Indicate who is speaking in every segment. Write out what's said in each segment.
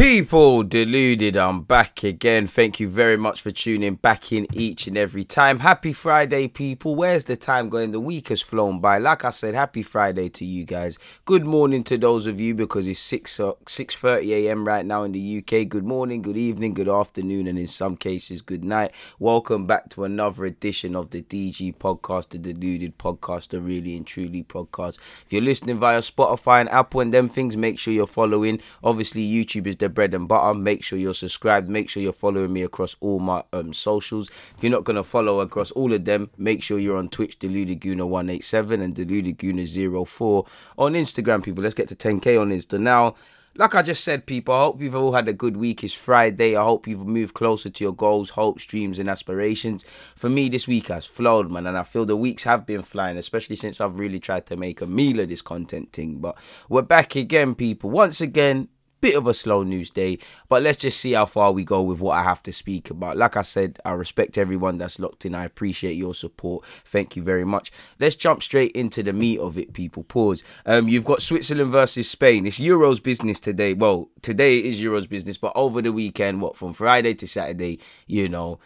Speaker 1: People deluded, I'm back again. Thank you very much for tuning back in each and every time. Happy Friday, people. Where's the time going? The week has flown by. Like I said, happy Friday to you guys. Good morning to those of you because it's 6 uh, 6:30 a.m. right now in the UK. Good morning, good evening, good afternoon, and in some cases, good night. Welcome back to another edition of the DG podcast, the Deluded podcast, the really and truly podcast. If you're listening via Spotify and Apple and them things, make sure you're following. Obviously, YouTube is the bread and butter. Make sure you're subscribed. Make sure you're following me across all my um socials. If you're not gonna follow across all of them, make sure you're on Twitch, Deludeguna187 and Deludeguna04 on Instagram. People, let's get to 10k on Insta now. Like I just said, people, I hope you've all had a good week. It's Friday. I hope you've moved closer to your goals, hopes, dreams, and aspirations. For me, this week has flowed, man, and I feel the weeks have been flying, especially since I've really tried to make a meal of this content thing. But we're back again, people. Once again, bit of a slow news day, but let's just see how far we go with what I have to speak about. Like I said, I respect everyone that's locked in. I appreciate your support. Thank you very much. Let's jump straight into the meat of it, people. Pause. Um, you've got Switzerland versus Spain. It's Euros business today. Well, today is Euros business, but over the weekend, what from Friday to Saturday, you know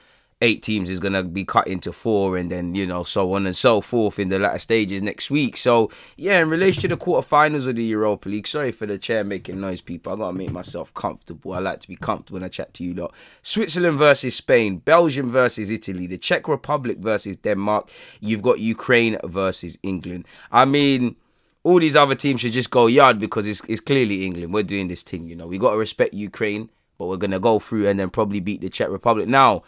Speaker 1: eight teams is going to be cut into four and then you know so on and so forth in the latter stages next week. So yeah in relation to the quarterfinals of the europa league sorry for the chair making noise people. I gotta make myself comfortable. I like to be comfortable when i chat to you lot. Switzerland versus spain belgium versus italy the czech republic versus denmark. You've got ukraine versus england. I mean all these other teams should just go yard because it's, it's clearly england. We're doing this thing you know. We got to respect ukraine but we're gonna go through and then probably beat the czech republic. Now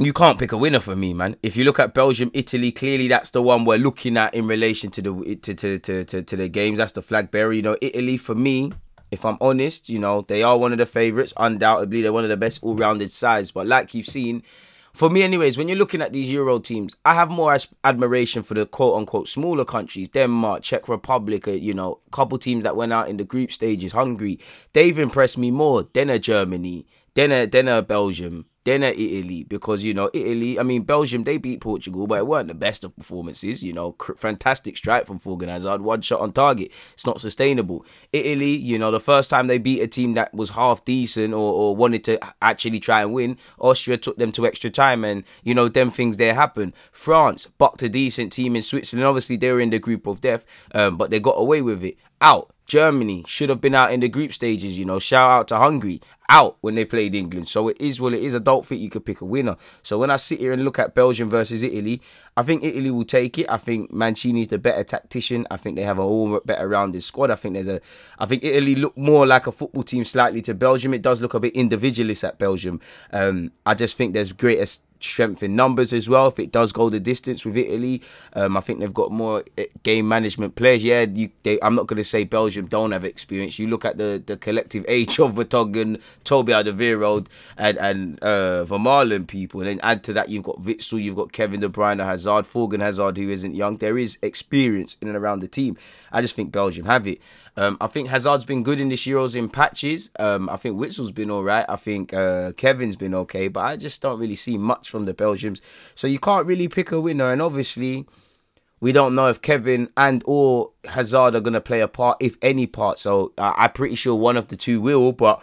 Speaker 1: you can't pick a winner for me, man. If you look at Belgium, Italy, clearly that's the one we're looking at in relation to the to to to, to, to the games. That's the flag bearer. You know, Italy for me, if I'm honest, you know, they are one of the favourites. Undoubtedly, they're one of the best all-rounded sides. But like you've seen, for me, anyways, when you're looking at these Euro teams, I have more as- admiration for the quote-unquote smaller countries, Denmark, Czech Republic. Uh, you know, couple teams that went out in the group stages, Hungary. They've impressed me more than a Germany, than a than a Belgium then at Italy because you know Italy. I mean Belgium they beat Portugal, but it weren't the best of performances. You know, fantastic strike from Thorgan Hazard, one shot on target. It's not sustainable. Italy, you know, the first time they beat a team that was half decent or, or wanted to actually try and win, Austria took them to extra time, and you know them things there happen. France bucked a decent team in Switzerland. Obviously they were in the group of death, um, but they got away with it. Out. Germany should have been out in the group stages, you know. Shout out to Hungary, out when they played England. So it is what it is. I don't think you could pick a winner. So when I sit here and look at Belgium versus Italy, I think Italy will take it. I think Mancini's the better tactician. I think they have a all better rounded squad. I think there's a I think Italy look more like a football team slightly to Belgium. It does look a bit individualist at Belgium. Um, I just think there's greater strength in numbers as well. If it does go the distance with Italy, um, I think they've got more eh, game management players. Yeah, you, they, I'm not going to say Belgium don't have experience. You look at the, the collective age of Vertonghen, Toby Alderweireld, and and uh, Vermaelen people, and then add to that you've got Witsel, you've got Kevin De Bruyne, Hazard, Thorgan Hazard, who isn't young. There is experience in and around the team. I just think Belgium have it. Um, I think Hazard's been good in this Euros in patches. Um, I think Witsel's been all right. I think uh, Kevin's been okay, but I just don't really see much from the Belgians. So you can't really pick a winner, and obviously we don't know if Kevin and or Hazard are gonna play a part, if any part. So uh, I'm pretty sure one of the two will, but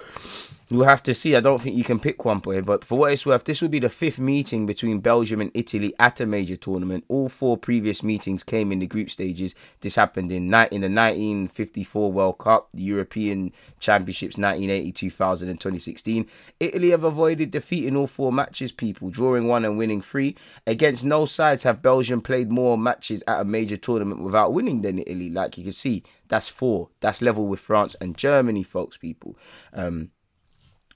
Speaker 1: We'll have to see. I don't think you can pick one player, but for what it's worth, this will be the fifth meeting between Belgium and Italy at a major tournament. All four previous meetings came in the group stages. This happened in in the 1954 World Cup, the European Championships 1980, 2000, and 2016. Italy have avoided defeat in all four matches, people, drawing one and winning three. Against no sides have Belgium played more matches at a major tournament without winning than Italy. Like you can see, that's four. That's level with France and Germany, folks, people. Um,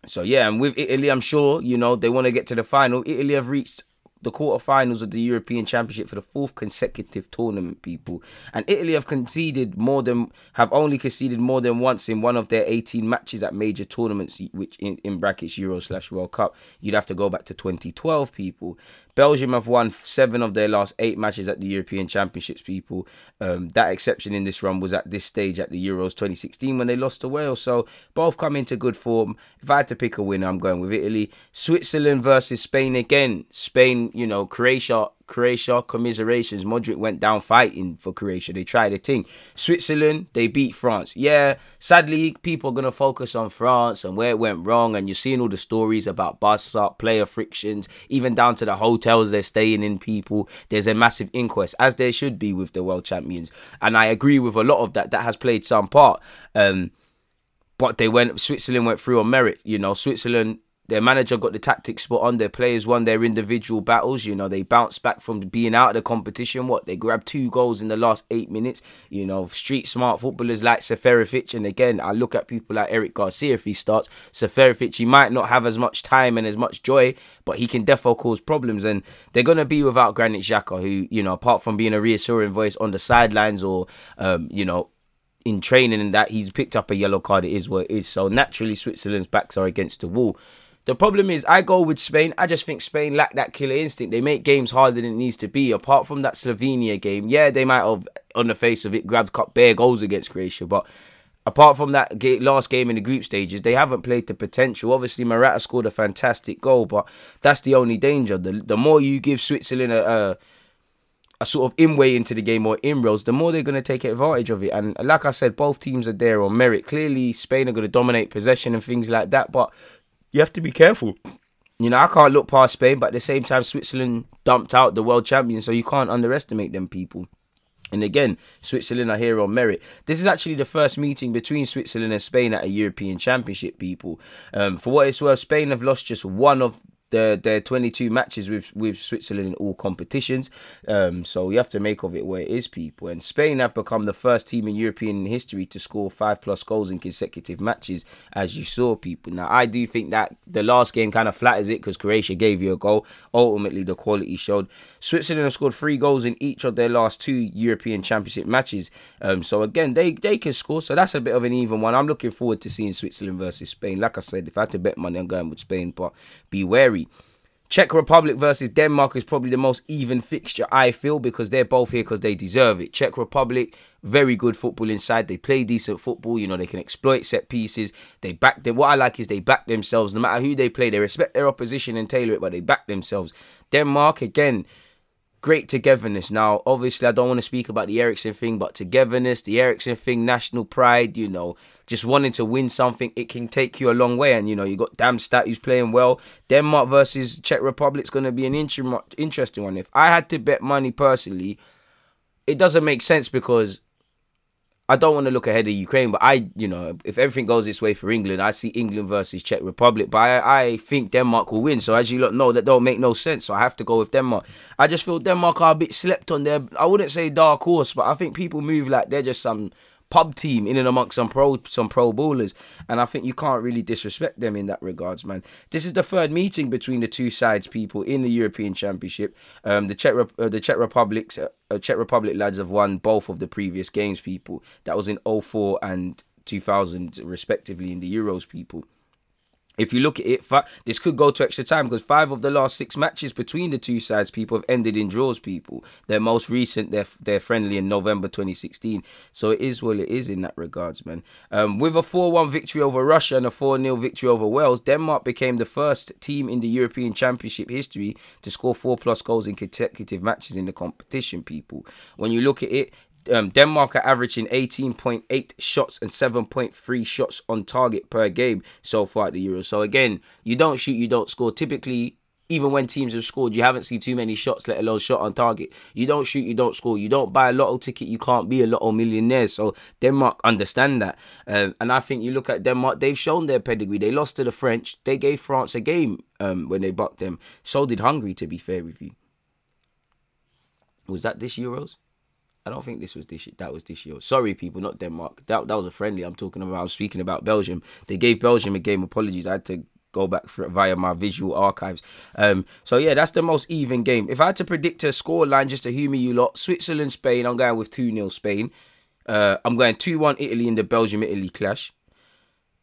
Speaker 1: so yeah, and with Italy, I'm sure you know they want to get to the final. Italy have reached the quarterfinals of the European Championship for the fourth consecutive tournament, people. And Italy have conceded more than have only conceded more than once in one of their 18 matches at major tournaments, which in, in brackets Euro slash World Cup. You'd have to go back to 2012, people. Belgium have won seven of their last eight matches at the European Championships, people. Um, that exception in this run was at this stage at the Euros 2016 when they lost to Wales. So both come into good form. If I had to pick a winner, I'm going with Italy. Switzerland versus Spain again. Spain, you know, Croatia Croatia, commiserations. Modric went down fighting for Croatia. They tried a thing. Switzerland, they beat France. Yeah, sadly, people are gonna focus on France and where it went wrong. And you're seeing all the stories about bus up, player frictions, even down to the hotels they're staying in. People, there's a massive inquest, as there should be with the world champions. And I agree with a lot of that. That has played some part. Um, but they went. Switzerland went through on merit. You know, Switzerland their manager got the tactics spot on. Their players won their individual battles. You know, they bounced back from being out of the competition. What they grabbed two goals in the last eight minutes. You know, street smart footballers like Seferovic. And again, I look at people like Eric Garcia if he starts. Seferovic, he might not have as much time and as much joy, but he can defo cause problems. And they're gonna be without Granit Xhaka, who you know, apart from being a reassuring voice on the sidelines or um, you know in training and that he's picked up a yellow card. It is what it is. So naturally, Switzerland's backs are against the wall. The problem is, I go with Spain. I just think Spain lack that killer instinct. They make games harder than it needs to be. Apart from that Slovenia game, yeah, they might have, on the face of it, grabbed bare goals against Croatia. But apart from that last game in the group stages, they haven't played the potential. Obviously, Morata scored a fantastic goal, but that's the only danger. The, the more you give Switzerland a, a a sort of in way into the game or inroads, the more they're going to take advantage of it. And like I said, both teams are there on merit. Clearly, Spain are going to dominate possession and things like that. But you have to be careful. You know, I can't look past Spain, but at the same time, Switzerland dumped out the world champion, so you can't underestimate them people. And again, Switzerland are here on merit. This is actually the first meeting between Switzerland and Spain at a European Championship, people. Um, for what it's worth, Spain have lost just one of their their 22 matches with with Switzerland in all competitions. Um, so you have to make of it where it is, people. And Spain have become the first team in European history to score five plus goals in consecutive matches, as you saw, people. Now I do think that the last game kind of flatters it because Croatia gave you a goal. Ultimately, the quality showed. Switzerland have scored three goals in each of their last two European Championship matches. Um, so again, they they can score. So that's a bit of an even one. I'm looking forward to seeing Switzerland versus Spain. Like I said, if I had to bet money, I'm going with Spain, but be wary. Czech Republic versus Denmark is probably the most even fixture I feel because they're both here because they deserve it. Czech Republic, very good football inside. They play decent football. You know, they can exploit set pieces. They back them. What I like is they back themselves. No matter who they play, they respect their opposition and tailor it, but they back themselves. Denmark, again, great togetherness. Now, obviously, I don't want to speak about the Eriksen thing, but togetherness, the Eriksen thing, national pride, you know, just wanting to win something, it can take you a long way. And you know, you got Damsgaard who's playing well. Denmark versus Czech Republic's going to be an interesting one. If I had to bet money personally, it doesn't make sense because I don't want to look ahead of Ukraine, but I, you know, if everything goes this way for England, I see England versus Czech Republic. But I, I think Denmark will win. So as you know, that don't make no sense. So I have to go with Denmark. I just feel Denmark are a bit slept on there. I wouldn't say dark horse, but I think people move like they're just some pub team in and amongst some pro some pro bowlers, and I think you can't really disrespect them in that regards, man. This is the third meeting between the two sides, people in the European Championship. Um, the Czech uh, the Czech Republic's uh, Czech Republic lads have won both of the previous games, people. That was in 04 and 2000 respectively in the Euros, people if you look at it, this could go to extra time because five of the last six matches between the two sides, people have ended in draws. People, their most recent, they're they're friendly in November 2016. So it is what it is in that regards, man. Um, with a 4-1 victory over Russia and a 4-0 victory over Wales, Denmark became the first team in the European Championship history to score four plus goals in consecutive matches in the competition. People, when you look at it, um, Denmark are averaging 18.8 shots and 7.3 shots on target per game so far at the Euros. So again, you don't shoot, you don't score. Typically, even when teams have scored, you haven't seen too many shots, let alone shot on target. You don't shoot, you don't score. You don't buy a lotto ticket, you can't be a lotto millionaire. So Denmark understand that. Um, and I think you look at Denmark, they've shown their pedigree. They lost to the French. They gave France a game um, when they bucked them. So did Hungary, to be fair with you. Was that this Euros? I don't think this was this. That was this year. Sorry, people, not Denmark. That that was a friendly. I'm talking about. I'm speaking about Belgium. They gave Belgium a game. Apologies. I had to go back for via my visual archives. Um, so yeah, that's the most even game. If I had to predict a score line just to humor you lot, Switzerland, Spain, I'm going with 2 0 Spain. Uh, I'm going 2 1 Italy in the Belgium Italy clash.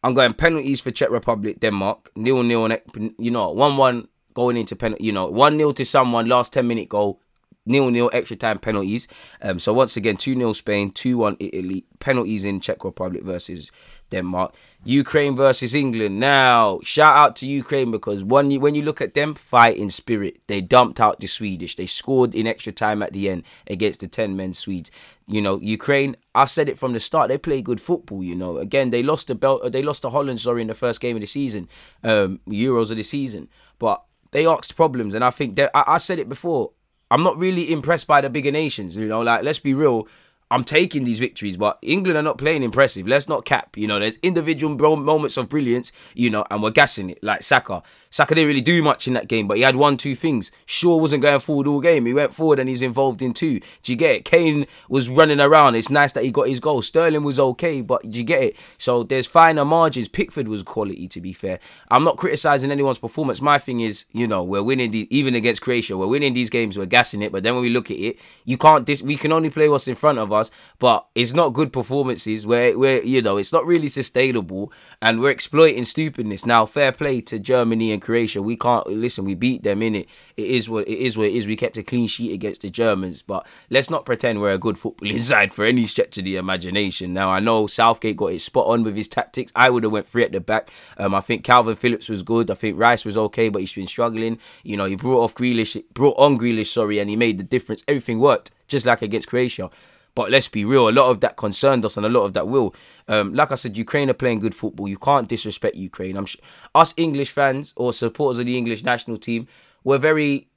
Speaker 1: I'm going penalties for Czech Republic, Denmark. Nil nil, you know, 1 1 going into penalty, you know, 1 0 to someone, last 10 minute goal nil nil extra time penalties. Um, so once again, two 0 Spain, two one Italy. Penalties in Czech Republic versus Denmark. Ukraine versus England. Now, shout out to Ukraine because when you, when you look at them, fighting spirit. They dumped out the Swedish. They scored in extra time at the end against the 10 men Swedes. You know, Ukraine, I've said it from the start, they play good football, you know. Again, they lost the belt they lost to Holland, sorry, in the first game of the season, um, Euros of the season. But they asked problems, and I think that I, I said it before. I'm not really impressed by the bigger nations, you know, like let's be real I'm taking these victories, but England are not playing impressive. Let's not cap. You know, there's individual moments of brilliance, you know, and we're gassing it. Like Saka. Saka didn't really do much in that game, but he had one, two things. Shaw wasn't going forward all game. He went forward and he's involved in two. Do you get it? Kane was running around. It's nice that he got his goal. Sterling was okay, but do you get it? So there's finer margins. Pickford was quality, to be fair. I'm not criticizing anyone's performance. My thing is, you know, we're winning, the, even against Croatia, we're winning these games, we're gassing it, but then when we look at it, you can't, dis- we can only play what's in front of us but it's not good performances where where you know it's not really sustainable, and we're exploiting stupidness. Now, fair play to Germany and Croatia. We can't listen. We beat them in it. It is what it is. What it is. We kept a clean sheet against the Germans, but let's not pretend we're a good footballing side for any stretch of the imagination. Now, I know Southgate got it spot on with his tactics. I would have went three at the back. Um, I think Kalvin Phillips was good. I think Rice was okay, but he's been struggling. You know, he brought off Grealish, brought on Grealish, sorry, and he made the difference. Everything worked just like against Croatia. But let's be real, a lot of that concerned us, and a lot of that will. Um, like I said, Ukraine are playing good football. You can't disrespect Ukraine. I'm sh- us English fans or supporters of the English national team. We're very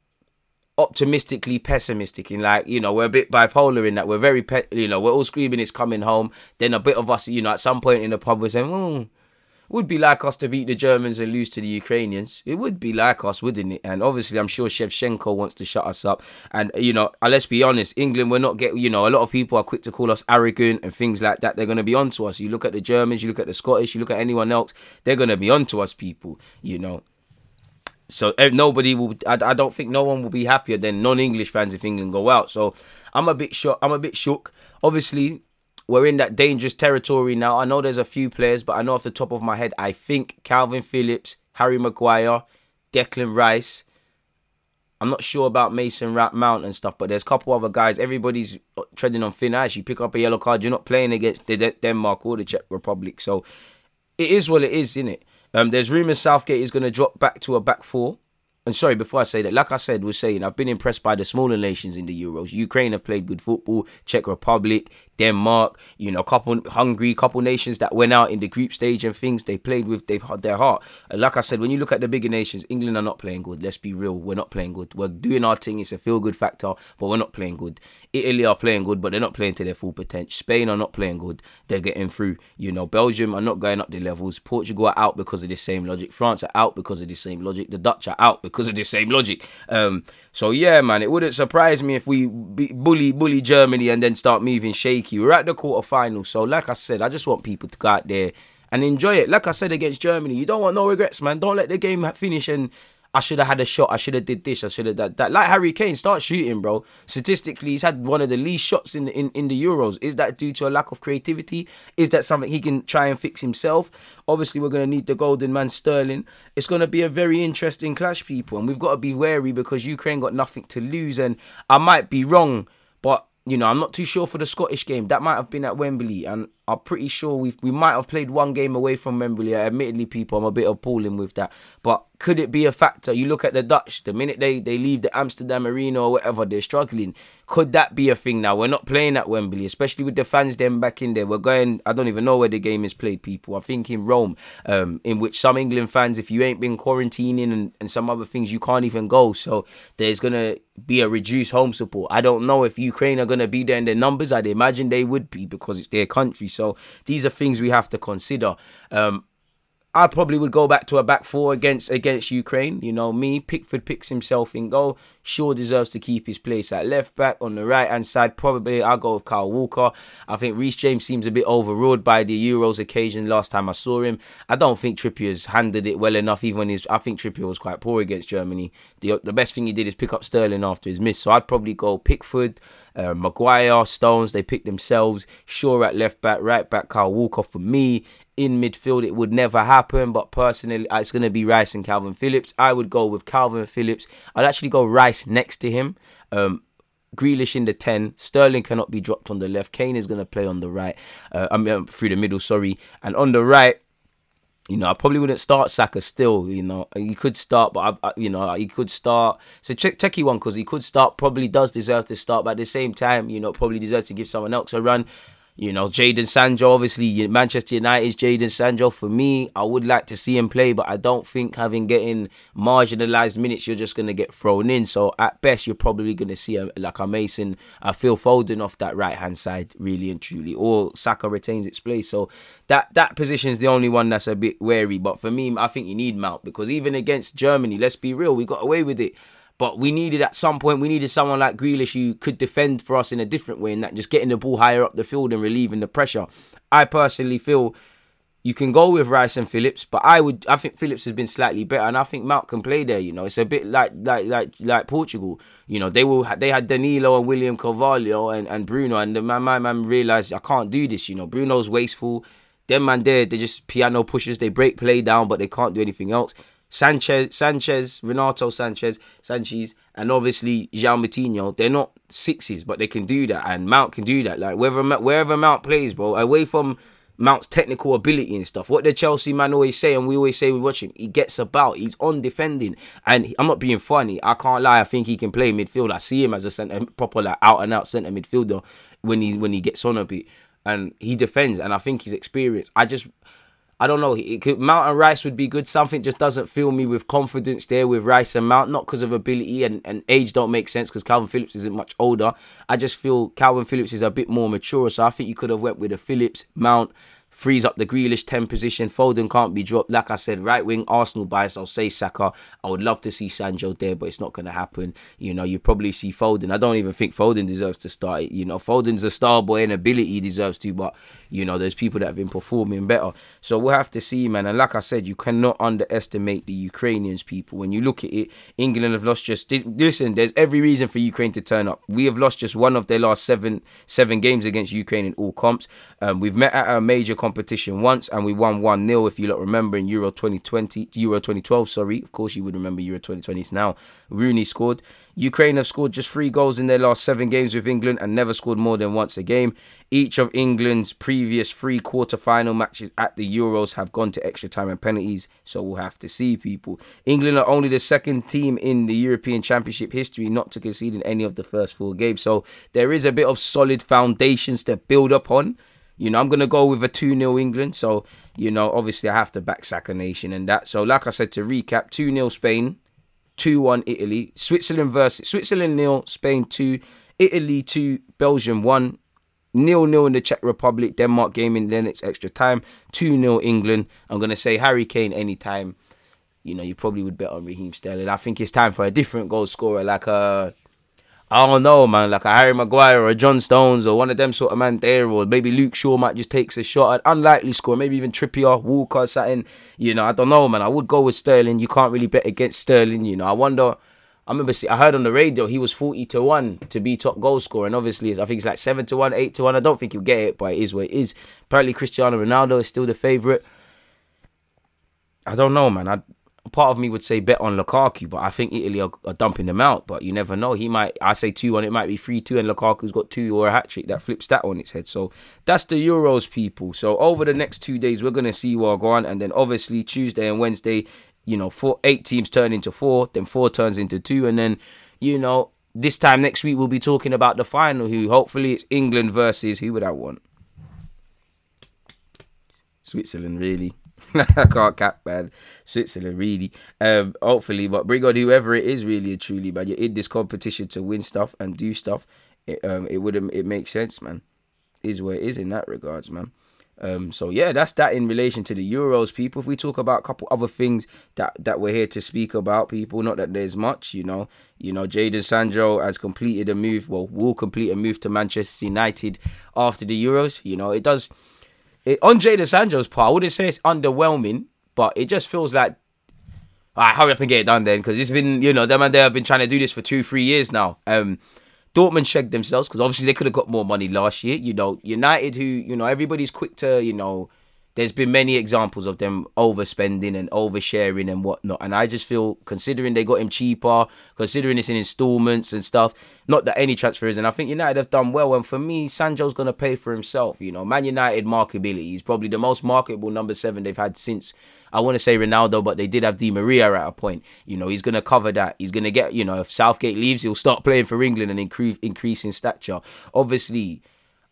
Speaker 1: optimistically pessimistic in like you know we're a bit bipolar in that we're very pe- you know we're all screaming it's coming home then a bit of us you know at some point in the pub we're saying oh would be like us to beat the Germans and lose to the Ukrainians. It would be like us, wouldn't it? And obviously, I'm sure Shevchenko wants to shut us up. And you know, uh, let's be honest, England, we're not get. You know, a lot of people are quick to call us arrogant and things like that. They're going to be onto us. You look at the Germans, you look at the Scottish, you look at anyone else, they're going to be onto us, people. You know. So eh, nobody will. I, I don't think no one will be happier than non-English fans if England go out. So I'm a bit shook. I'm a bit shook. Obviously, we're in that dangerous territory now. I know there's a few players, but I know off the top of my head, I think Kalvin Phillips, Harry Maguire, Declan Rice. I'm not sure about Mason Mount and stuff, but there's a couple other guys. Everybody's uh, treading on thin ice. You pick up a yellow card, you're not playing against Denmark or the Czech Republic. So it is what it is, isn't it? Um, there's rumours Southgate is going to drop back to a back four. And sorry, before I say that, like I said, was saying I've been impressed by the smaller nations in the Euros. Ukraine have played good football. Czech Republic, Denmark, you know, couple Hungary, couple nations that went out in the group stage and things. They played with they their heart. And like I said, when you look at the bigger nations, England are not playing good. Let's be real, we're not playing good. We're doing our thing. It's a feel good factor, but we're not playing good. Italy are playing good, but they're not playing to their full potential. Spain are not playing good. They're getting through. You know, Belgium are not going up the levels. Portugal are out because of the same logic. France are out because of the same logic. The Dutch are out because of the same logic. Um, so yeah, man, it wouldn't surprise me if we bully bully Germany and then start moving shaky. We're at the quarterfinals, so like I said, I just want people to go out there and enjoy it. Like I said against Germany, you don't want no regrets, man. Don't let the game finish and I should have had a shot. I should have did this. I should have done that. Like Harry Kane, start shooting, bro. Statistically, he's had one of the least shots in, in in the Euros. Is that due to a lack of creativity? Is that something he can try and fix himself? Obviously, we're gonna need the golden man Sterling. It's gonna be a very interesting clash, people, and we've got to be wary because Ukraine got nothing to lose. And I might be wrong, but you know, I'm not too sure for the Scottish game. That might have been at Wembley, and I'm pretty sure we we might have played one game away from Wembley. Admittedly, people, I'm a bit appalling with that, but could it be a factor? You look at the Dutch, the minute they, they leave the Amsterdam Arena or whatever, they're struggling. Could that be a thing now? We're not playing at Wembley, especially with the fans them back in there. We're going, I don't even know where the game is played, people. I think in Rome, um, in which some England fans, if you ain't been quarantining and, and some other things, you can't even go. So there's to be a reduced home support. I don't know if Ukraine are to be there in their numbers. I'd imagine they would be because it's their country. So these are things we have to consider. Um, I probably would go back to a back four against against Ukraine. You know me. Pickford picks himself in goal. Shaw deserves to keep his place at left back. On the right hand side, probably I'll go with Kyle Walker. I think Reece James seems a bit overruled by the Euros occasion last time I saw him. I don't think Trippier's handled it well enough. Even when he's, I think Trippier was quite poor against Germany. The the best thing he did is pick up Sterling after his miss. So I'd probably go Pickford, uh, Maguire, Stones. They pick themselves. Shaw at left back, right back. Kyle Walker for me in midfield, it would never happen. But personally, uh, it's going to be Rice and Kalvin Phillips. I would go with Kalvin Phillips. I'd actually go Rice next to him. Um, Grealish in the 10. Sterling cannot be dropped on the left. Kane is going to play on the right. Uh, I mean, through the middle, sorry. And on the right, You know, I probably wouldn't start Saka still. You know, he could start, but I, I, you know, he could start. So a tricky one because he could start. Probably does deserve to start, but at the same time, you know, probably deserves to give someone else a run. You know, Jadon Sancho, obviously Manchester United's Jadon Sancho. For me, I would like to see him play, but I don't think having getting marginalised minutes, you're just gonna get thrown in. So at best, you're probably gonna see a, like a Mason, a Phil Foden off that right hand side, really and truly, or Saka retains its place. So that that position is the only one that's a bit wary. But for me, I think you need Mount because even against Germany, let's be real, we got away with it. But we needed at some point, we needed someone like Grealish who could defend for us in a different way, and that just getting the ball higher up the field and relieving the pressure. I personally feel you can go with Rice and Phillips, but I would I think Phillips has been slightly better, and I think Mount can play there. You know, it's a bit like like like like Portugal. You know, they will they had Danilo and William Carvalho and, and Bruno, and the man my man realized I can't do this. You know, Bruno's wasteful. Them man there, they just piano pushers. They break play down, but they can't do anything else. Sanches, Sanches, Renato Sanches, Sanches, and obviously João Moutinho, they're not sixes, but they can do that, and Mount can do that. Like wherever wherever Mount plays, bro, away from Mount's technical ability and stuff. What the Chelsea man always say, and we always say we watch him, he gets about, he's on defending, and I'm not being funny. I can't lie. I think he can play midfield. I see him as a centre, proper like out and out centre midfielder when he when he gets on a bit, and he defends, and I think he's experienced. I just I don't know. Could, Mount and Rice would be good. Something just doesn't fill me with confidence there with Rice and Mount, not because of ability and, and age don't make sense because Kalvin Phillips isn't much older. I just feel Kalvin Phillips is a bit more mature, so I think you could have went with a Phillips, Mount, frees up the Grealish 10 position. Foden can't be dropped. Like I said, right wing Arsenal bias, I'll say Saka. I would love to see Sancho there, but it's not going to happen. You know, you probably see Foden. I don't even think Foden deserves to start. You know, Foden's a star boy and ability deserves to, but, you know, there's people that have been performing better. So we'll have to see, man. And like I said, you cannot underestimate the Ukrainians, people. When you look at it, England have lost just. Listen, there's every reason for Ukraine to turn up. We have lost just one of their last seven seven games against Ukraine in all comps. Um, we've met at a major competition once and we won 1 0, if you lot remember, in Euro 2020, Euro 2012, sorry. Of course, you would remember Euro 2020. It's now Rooney scored. Ukraine have scored just three goals in their last seven games with England and never scored more than once a game. Each of England's previous three quarter final matches at the Euros have gone to extra time and penalties, so we'll have to see people. England are only the second team in the European Championship history not to concede in any of the first four games, so there is a bit of solid foundations to build up on. You know, I'm going to go with a 2 0 England. So, you know, obviously I have to back Saka Nation and that. So, like I said, to recap 2 0 Spain, 2 1 Italy, Switzerland versus Switzerland nil, Spain 2, Italy 2, Belgium 1. Nil nil in the Czech Republic, Denmark game in then it's extra time. 2 0 England. I'm going to say Harry Kane anytime. You know, you probably would bet on Raheem Sterling. I think it's time for a different goal scorer like a uh, I don't know, man, like a Harry Maguire or a John Stones or one of them sort of man there, or maybe Luke Shaw might just takes a shot, an unlikely score, maybe even Trippier, Walker, something. You know, I don't know, man. I would go with Sterling. You can't really bet against Sterling. You know, I wonder. I remember see, I heard on the radio he was forty to one to be top goal scorer, and obviously I think it's like seven to one, eight to one. I don't think he'll get it, but it is what it is. Apparently Cristiano Ronaldo is still the favourite. I don't know, man. I part of me would say bet on Lukaku, but I think Italy are, are dumping them out. But you never know. He might, I say 2 1, it might be 3 2, and Lukaku's got two or a hat trick that flips that on its head. So that's the Euros, people. So over the next two days, we're to see what go on. And then obviously Tuesday and Wednesday, you know, four, eight teams turn into four, then four turns into two. And then, you know, this time next week, we'll be talking about the final, who hopefully it's England versus, who would I want? Switzerland, really. I can't cap, man. Switzerland, really. Um, hopefully, but bring on whoever it is, really and truly, man. You're in this competition to win stuff and do stuff. It, um, it would it makes sense, man. Is where it is in that regards, man. Um, so yeah, that's that in relation to the Euros, people. If we talk about a couple other things that that we're here to speak about, people, not that there's much, you know. You know, Jadon Sancho has completed a move, well, will complete a move to Manchester United after the Euros. You know, it does it, on Jadon Sancho's part, I wouldn't say it's underwhelming, but it just feels like, all right, hurry up and get it done then, because it's been, you know, them and they have been trying to do this for two, three years now. Um, Dortmund shagged themselves because obviously they could have got more money last year. You know, United, who you know everybody's quick to, you know, there's been many examples of them overspending and oversharing and whatnot. And I just feel, considering they got him cheaper, considering it's in installments and stuff, not that any transfer is, and I think United have done well. And for me, Sancho's going to pay for himself. You know, Man United marketability, he's probably the most marketable number seven they've had since, I want to say Ronaldo, but they did have Di Maria at a point. You know, he's going to cover that. He's going to get, you know, if Southgate leaves, he'll start playing for England and increase, increase in stature. Obviously,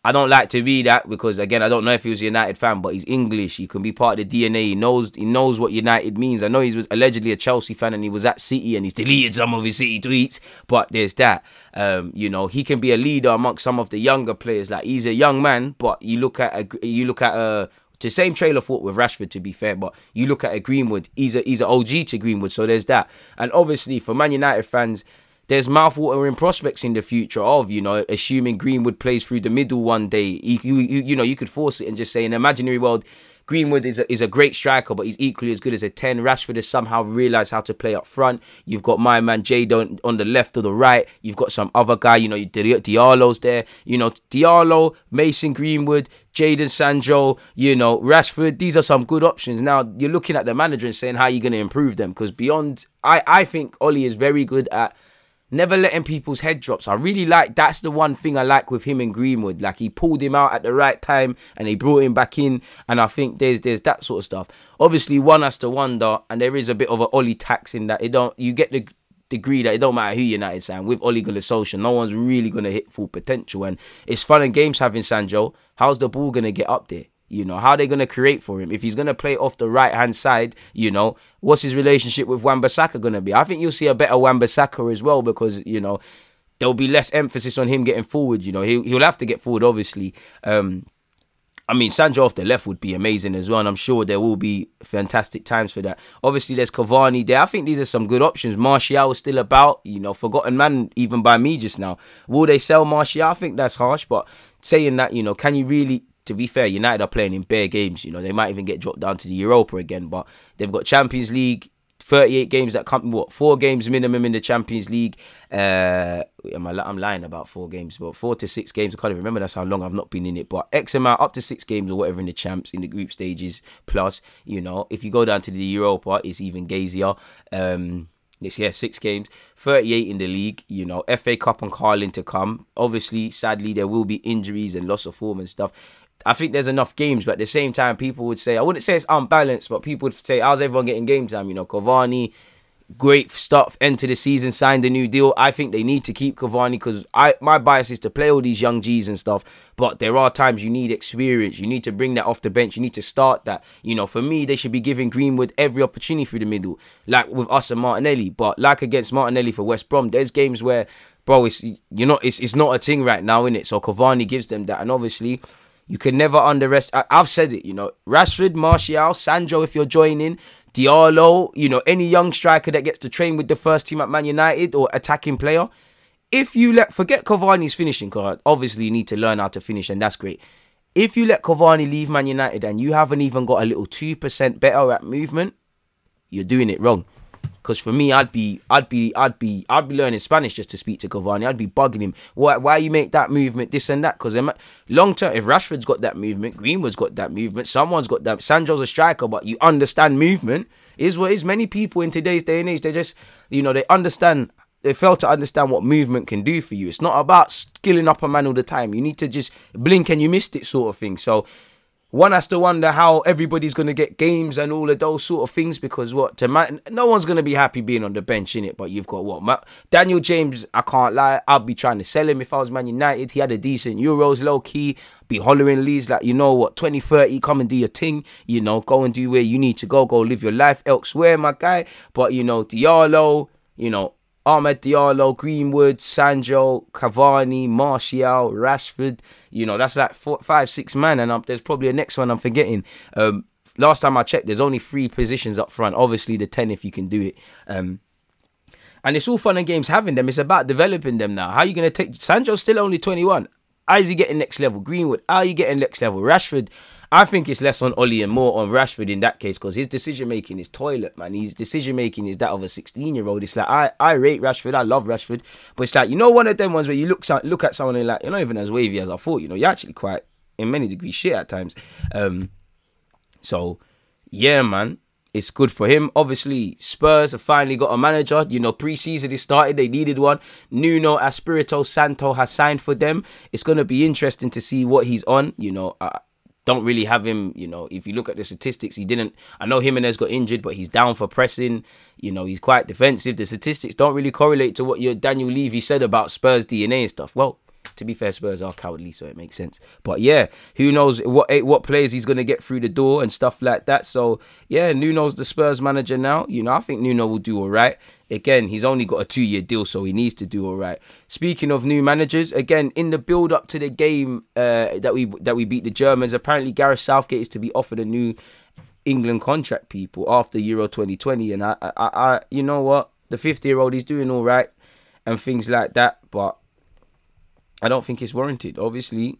Speaker 1: I don't like to be that because again I don't know if he was a United fan, but he's English. He can be part of the DNA. He knows he knows what United means. I know he was allegedly a Chelsea fan and he was at City and he's deleted some of his City tweets, but there's that. Um, you know, he can be a leader amongst some of the younger players. Like he's a young man, but you look at a, you look at a the same trail of thought with Rashford to be fair, but you look at a Greenwood, he's a he's an OG to Greenwood, so there's that. And obviously for Man United fans, there's mouthwatering prospects in the future of, you know, assuming Greenwood plays through the middle one day. You, you, you know, you could force it and just say in imaginary world, Greenwood is a, is a great striker, but he's equally as good as a 10. Rashford has somehow realised how to play up front. You've got my man Jadon on the left or the right. You've got some other guy, you know, Diallo's there. You know, Diallo, Mason Greenwood, Jadon Sancho, you know, Rashford. These are some good options. Now, you're looking at the manager and saying, how are you going to improve them? Because beyond, I, I think Ole is very good at never letting people's head drops. I really like that's the one thing I like with him and Greenwood. Like he pulled him out at the right time and he brought him back in. And I think there's there's that sort of stuff. Obviously, one has to wonder, and there is a bit of an Ole tax in that it don't you get the degree that it don't matter who United sign with Ole Gunnar Solskjaer, no one's really gonna hit full potential. And it's fun and games having Sancho. How's the ball gonna get up there? You know, how are they going to create for him? If he's going to play off the right hand side, you know, what's his relationship with Wan-Bissaka going to be? I think you'll see a better Wan-Bissaka as well because, you know, there'll be less emphasis on him getting forward. You know, he'll, he'll have to get forward, obviously. Um, I mean, Sancho off the left would be amazing as well, and I'm sure there will be fantastic times for that. Obviously, there's Cavani there. I think these are some good options. Martial is still about, you know, forgotten man even by me just now. Will they sell Martial? I think that's harsh, but saying that, you know, can you really to be fair, United are playing in bare games. You know, they might even get dropped down to the Europa again, but they've got Champions League, 38 games that come, what, four games minimum in the Champions League. Uh, am I, I'm lying about four games, but four to six games. I can't even remember that's how long I've not been in it, but X amount, up to six games or whatever in the champs, in the group stages. Plus, you know, if you go down to the Europa, it's even gazier. Um, yeah, six games, 38 in the league, you know, FA Cup and Carling to come. Obviously, sadly, there will be injuries and loss of form and stuff. I think there's enough games, but at the same time, people would say I wouldn't say it's unbalanced, but people would say how's everyone getting game time? You know, Cavani, great stuff. Enter the season, signed a new deal. I think they need to keep Cavani because I my bias is to play all these young G's and stuff. But there are times you need experience. You need to bring that off the bench. You need to start that. You know, for me, they should be giving Greenwood every opportunity through the middle, like with us and Martinelli. But like against Martinelli for West Brom, there's games where, bro, it's you're not. It's it's not a thing right now, in it. So Cavani gives them that, and obviously you can never underestimate. I've said it, you know, Rashford, Martial, Sancho, if you're joining, Diallo, you know, any young striker that gets to train with the first team at Man United or attacking player. If you let forget Cavani's finishing card, obviously you need to learn how to finish, and that's great. If you let Cavani leave Man United and you haven't even got a little two percent better at movement, you're doing it wrong. Because for me, I'd be, I'd be, I'd be, I'd be learning Spanish just to speak to Cavani. I'd be bugging him. Why, why you make that movement, this and that? Because long term, if Rashford's got that movement, Greenwood's got that movement, someone's got that. Sancho's a striker, but you understand movement. Is what is many people in today's day and age. They just, you know, they understand they fail to understand what movement can do for you. It's not about skilling up a man all the time. You need to just blink and you missed it, sort of thing. So one has to wonder how everybody's going to get games and all of those sort of things because what to man, no one's going to be happy being on the bench in it. But you've got what Daniel James. I can't lie. I'd be trying to sell him if I was Man United. He had a decent Euros, low key. Be hollering Leeds like you know what 2030. Come and do your thing. You know, go and do where you need to go. Go live your life elsewhere, my guy. But you know, Diallo. You know, Amad Diallo, Greenwood, Sancho, Cavani, Martial, Rashford. You know, that's like four, five, six man, and um, there's probably a next one I'm forgetting. Um, last time I checked, there's only three positions up front. Obviously, the ten if you can do it. Um, and it's all fun and games having them. It's about developing them now. How are you going to take Sancho's still only 21? How is he getting next level? Greenwood, how are you getting next level? Rashford, I think it's less on Ole and more on Rashford in that case because his decision making is toilet, man. His decision making is that of a 16 year old. It's like I, I rate Rashford, I love Rashford, but it's like you know one of them ones where you look look at someone and like you're not even as wavy as I thought. You know, you're actually quite in many degrees shit at times. Um, So, yeah, man, it's good for him. Obviously, Spurs have finally got a manager. You know, preseason is started, they needed one. Nuno Espirito Santo has signed for them. It's going to be interesting to see what he's on. You know, I don't really have him, you know, if you look at the statistics, he didn't. I know Jimenez got injured, but he's down for pressing. You know, he's quite defensive. The statistics don't really correlate to what your Daniel Levy said about Spurs DNA and stuff. Well, to be fair, Spurs are cowardly, so it makes sense. But yeah, who knows what what players he's gonna get through the door and stuff like that. So yeah, Nuno's the Spurs manager now. You know, I think Nuno will do all right. Again, he's only got a two year deal, so he needs to do all right. Speaking of new managers, again in the build up to the game uh, that we that we beat the Germans, apparently Gareth Southgate is to be offered a new England contract. People after Euro 2020, and I, I, I you know what, the 50 year old he's doing all right and things like that, but I don't think it's warranted. Obviously,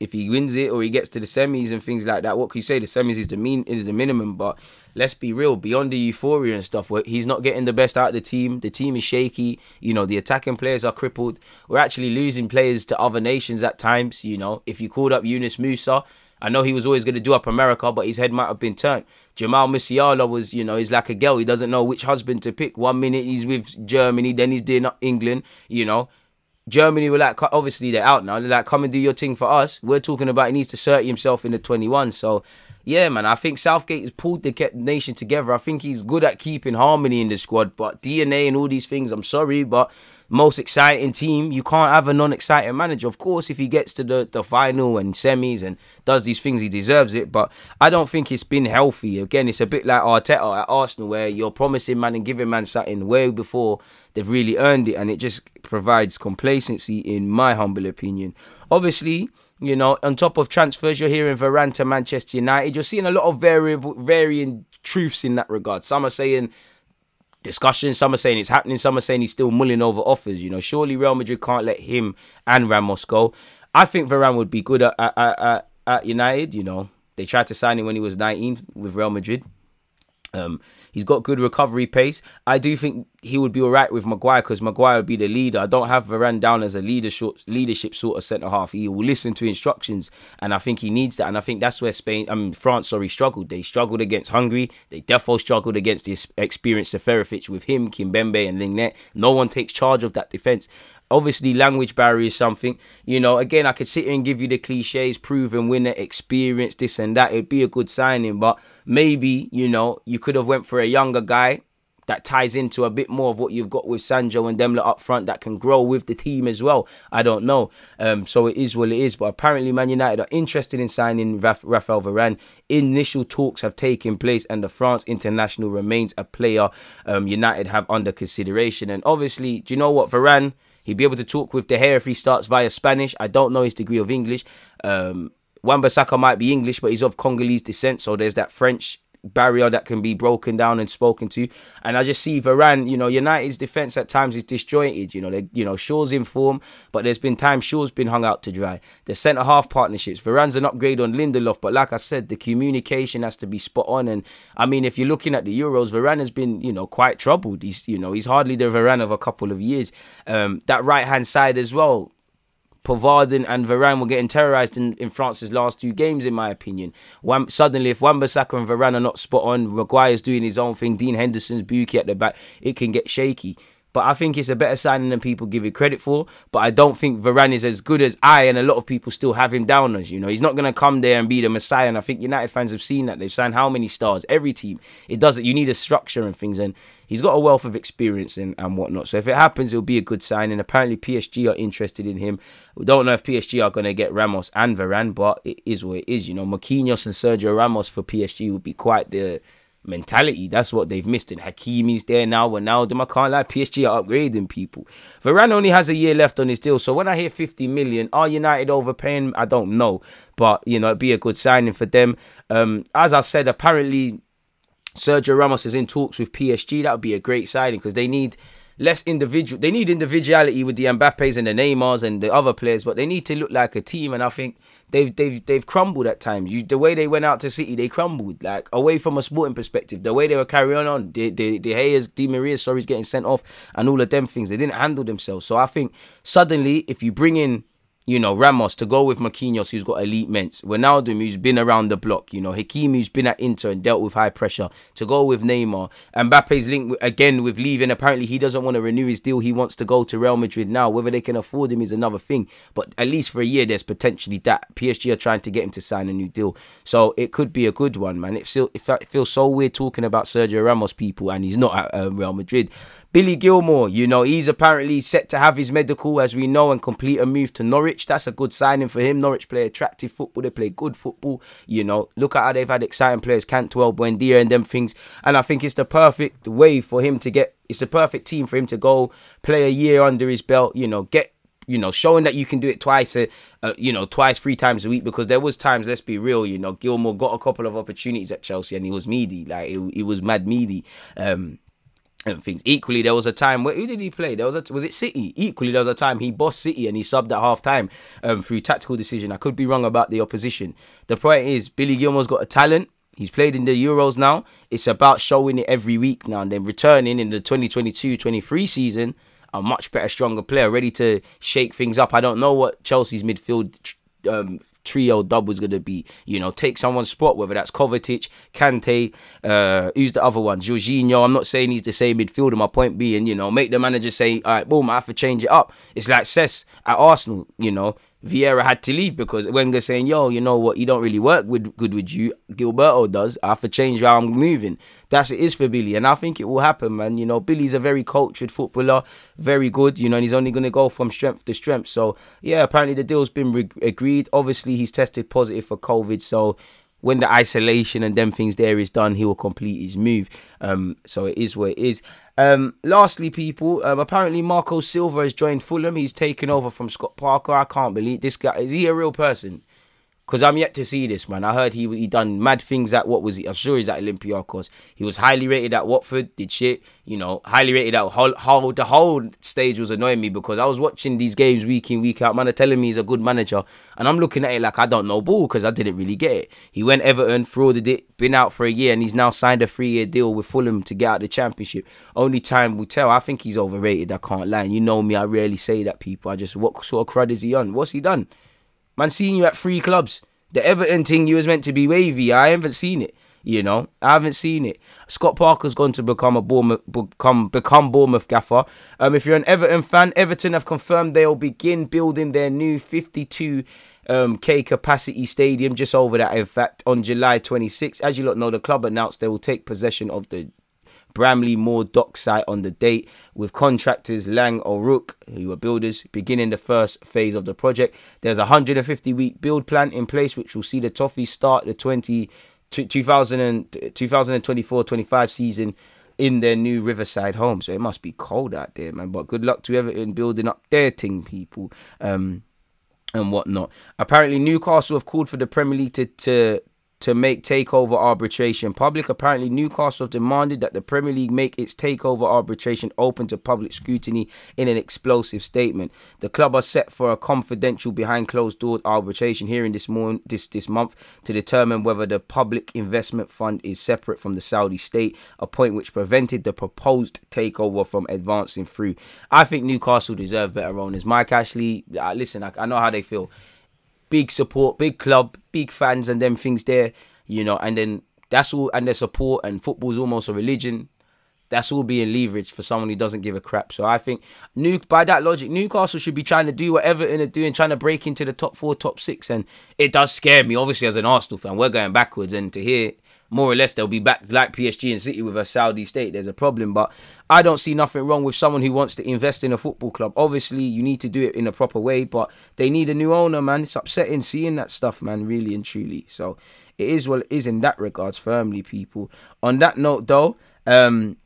Speaker 1: if he wins it or he gets to the semis and things like that, what can you say? The semis is the mean is the minimum, but let's be real. Beyond the euphoria and stuff, he's not getting the best out of the team. The team is shaky. You know, the attacking players are crippled. We're actually losing players to other nations at times. You know, if you called up Yunus Musah, I know he was always going to do up America, but his head might have been turned. Jamal Musiala was, you know, he's like a girl. He doesn't know which husband to pick. One minute he's with Germany, then he's doing up England, you know. Germany were like, obviously they're out now. They're like, come and do your thing for us. We're talking about he needs to assert himself in the 21. So, yeah, man, I think Southgate has pulled the nation together. I think he's good at keeping harmony in the squad. But DNA and all these things, I'm sorry, but most exciting team, you can't have a non-exciting manager. Of course, if he gets to the, the final and semis and does these things, he deserves it. But I don't think it's been healthy. Again, it's a bit like Arteta at Arsenal, where you're promising man and giving man something way before they've really earned it, and it just provides complacency, in my humble opinion. Obviously. You know, on top of transfers, you're hearing Varane to Manchester United. You're seeing a lot of variable, varying truths in that regard. Some are saying discussion. Some are saying it's happening. Some are saying he's still mulling over offers. You know, surely Real Madrid can't let him and Ramos go. I think Varane would be good at, at, at, at United. You know, they tried to sign him when he was 19 with Real Madrid. Um, he's got good recovery pace. I do think he would be all right with Maguire because Maguire would be the leader. I don't have Varane down as a leadership leadership sort of centre half. He will listen to instructions, and I think he needs that. And I think that's where Spain, I mean France, sorry, struggled. They struggled against Hungary. They definitely struggled against the experienced Seferovic with him, Kimpembe, and Lenglet. No one takes charge of that defence. Obviously, language barrier is something. You know, again, I could sit here and give you the cliches, proven winner, experience, this and that. It'd be a good signing, but maybe you know you could have went for a younger guy that ties into a bit more of what you've got with Sancho and Demler up front that can grow with the team as well. I don't know. Um, so it is what it is. But apparently, Man United are interested in signing Raf- Rafael Varane. Initial talks have taken place, and the France international remains a player um, United have under consideration. And obviously, do you know what? Varane, he'd be able to talk with De Gea if he starts via Spanish. I don't know his degree of English. Um, Wan-Bissaka might be English, but he's of Congolese descent, so there's that French barrier that can be broken down and spoken to. And I just see Varane, you know, United's defense at times is disjointed. You know, they, you know, Shaw's in form, but there's been times Shaw's been hung out to dry. The centre half partnerships, Varane's an upgrade on Lindelof, but like I said, the communication has to be spot on. And I mean, if you're looking at the Euros, Varane has been, you know, quite troubled. He's, you know, he's hardly the Varane of a couple of years. Um, that right hand side as well Pavard and Varane were getting terrorized in, in France's last two games, in my opinion. Suddenly, if Wan-Bissaka and Varane are not spot on, Maguire's doing his own thing, Dean Henderson's Buki at the back, it can get shaky. But I think it's a better signing than people give it credit for. But I don't think Varane is as good as I and a lot of people still have him down as. You know, he's not going to come there and be the messiah. And I think United fans have seen that. They've signed how many stars? Every team. It doesn't. You need a structure and things. And he's got a wealth of experience and, and whatnot. So if it happens, it'll be a good signing. Apparently, PSG are interested in him. We don't know if PSG are going to get Ramos and Varane, but it is what it is. You know, Marquinhos and Sergio Ramos for PSG would be quite the mentality. That's what they've missed. And Hakimi's there now. Ronaldo, I can't lie. PSG are upgrading people. Varane only has a year left on his deal. So when I hear 50 million, are United overpaying? I don't know. But, you know, it'd be a good signing for them. Um, as I said, apparently Sergio Ramos is in talks with PSG. That would be a great signing because they need less individual. They need individuality with the Mbappes and the Neymars and the other players, but they need to look like a team. And I think they've they've they've crumbled at times. You, the way they went out to City, they crumbled. Like away from a sporting perspective, the way they were carrying on, the the the Hayes, Di Maria, sorry, is getting sent off, and all of them things. They didn't handle themselves. So I think suddenly, if you bring in you know, Ramos to go with Marquinhos, who's got elite mints. Ronaldo, who's been around the block. You know, Hakimi, who's been at Inter and dealt with high pressure. To go with Neymar. Mbappe's linked again with leaving. Apparently, he doesn't want to renew his deal. He wants to go to Real Madrid now. Whether they can afford him is another thing. But at least for a year, there's potentially that. PSG are trying to get him to sign a new deal. So it could be a good one, man. It, it feels so weird talking about Sergio Ramos people and he's not at uh, Real Madrid. Billy Gilmour, you know, he's apparently set to have his medical, as we know, and complete a move to Norwich. That's a good signing for him. Norwich play attractive football. They play good football. You know, look at how they've had exciting players, Cantwell, Buendia, and them things. And I think it's the perfect way for him to get. It's the perfect team for him to go play a year under his belt. You know, get you know, showing that you can do it twice, a, uh, you know, twice, three times a week. Because there was times, let's be real, you know, Gilmour got a couple of opportunities at Chelsea and he was meaty, like it was mad meaty. Um, and things. Equally, there was a time where who did he play? There was a was it City? Equally, there was a time he bossed City and he subbed at half time um, through tactical decision. I could be wrong about the opposition. The point is, Billy Gilmour's got a talent. He's played in the Euros now. It's about showing it every week now and then returning in the 2022-23 season a much better, stronger player, ready to shake things up. I don't know what Chelsea's midfield um, trio double is going to be. You know, take someone's spot, whether that's Kovacic, Kante, uh, who's the other one? Jorginho. I'm not saying he's the same midfielder. My point being, you know, make the manager say, all right, boom, I have to change it up. It's like Cesc at Arsenal, you know. Vieira had to leave because Wenger saying, "Yo, you know what? You don't really work with good with you. Gilberto does. I have to change how I'm moving." That's it is for Billy, and I think it will happen, man. You know, Billy's a very cultured footballer, very good. You know, and he's only going to go from strength to strength. So yeah, apparently the deal's been re- agreed. Obviously, he's tested positive for COVID, so when the isolation and them things there is done, he will complete his move. Um, so it is what it is. Um, lastly, people, um, apparently Marco Silva has joined Fulham. He's taken over from Scott Parker. I can't believe this guy. Is he a real person? Because I'm yet to see this, man. I heard he he done mad things at what was he? I'm sure he's at Olympiacos. He was highly rated at Watford, did shit. You know, highly rated at whole the whole stage was annoying me because I was watching these games week in, week out. Man, are telling me he's a good manager. And I'm looking at it like I don't know ball because I didn't really get it. He went Everton, frauded it, been out for a year, and he's now signed a three year deal with Fulham to get out the championship. Only time will tell. I think he's overrated. I can't lie. You know me, I rarely say that people. I just what sort of crud is he on? What's he done? Man, seeing you at three clubs. The Everton thing you was meant to be wavy. I haven't seen it. You know, I haven't seen it. Scott Parker's gone to become a Bournemouth, become become Bournemouth gaffer. Um, if you're an Everton fan, Everton have confirmed they'll begin building their new 52 um, K capacity stadium just over that. In fact, on July 26, as you lot know, the club announced they will take possession of the Bramley Moore dock site on the date, with contractors Laing O'Rourke, who are builders, beginning the first phase of the project. There's a 150 week build plan in place, which will see the Toffees start the 20, 2024 25 season in their new Riverside home. So it must be cold out there, man. But good luck to Everton building up their thing, people. Um, and whatnot. Apparently, Newcastle have called for the Premier League to, to to make takeover arbitration public. Apparently, Newcastle demanded that the Premier League make its takeover arbitration open to public scrutiny in an explosive statement. The club are set for a confidential behind closed door arbitration hearing this morning, this this month to determine whether the public investment fund is separate from the Saudi state, a point which prevented the proposed takeover from advancing through. I think Newcastle deserve better owners. Mike Ashley, listen, I, I know how they feel big support, big club, big fans, and them things there, you know, and then that's all, and their support, and football's almost a religion. That's all being leveraged for someone who doesn't give a crap. So I think, New by that logic, Newcastle should be trying to do whatever in are doing, trying to break into the top four, top six, and it does scare me. Obviously, as an Arsenal fan, we're going backwards, and to hear more or less they'll be back like PSG and City with a Saudi state. There's a problem, but I don't see nothing wrong with someone who wants to invest in a football club. Obviously, you need to do it in a proper way, but they need a new owner, man. It's upsetting seeing that stuff, man, really and truly. So it is what it is in that regards, firmly, people. On that note, though, um,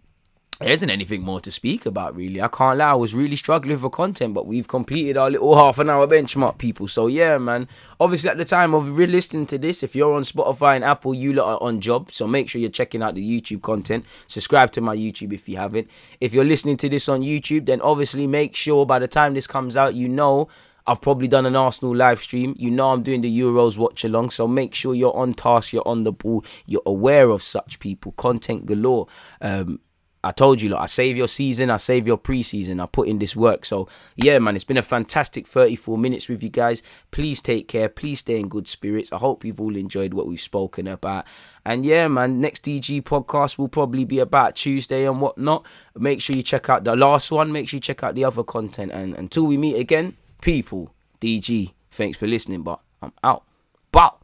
Speaker 1: there isn't anything more to speak about really. I can't lie, I was really struggling for content, but we've completed our little half an hour benchmark, people. So yeah, man. Obviously, at the time of re listening to this, if you're on Spotify and Apple, you lot are on job. So make sure you're checking out the YouTube content. Subscribe to my YouTube if you haven't. If you're listening to this on YouTube, then obviously make sure by the time this comes out, you know I've probably done an Arsenal live stream. You know I'm doing the Euros watch along, so make sure you're on task, you're on the ball, you're aware of such people. Content galore. Um, I told you, look, I save your season, I save your preseason, I put in this work. So yeah, man, it's been a fantastic 34 minutes with you guys. Please take care, please stay in good spirits. I hope you've all enjoyed what we've spoken about. And yeah, man, next DG podcast will probably be about Tuesday and whatnot. Make sure you check out the last one, make sure you check out the other content. And until we meet again, people, DG, thanks for listening, but I'm out. Bow.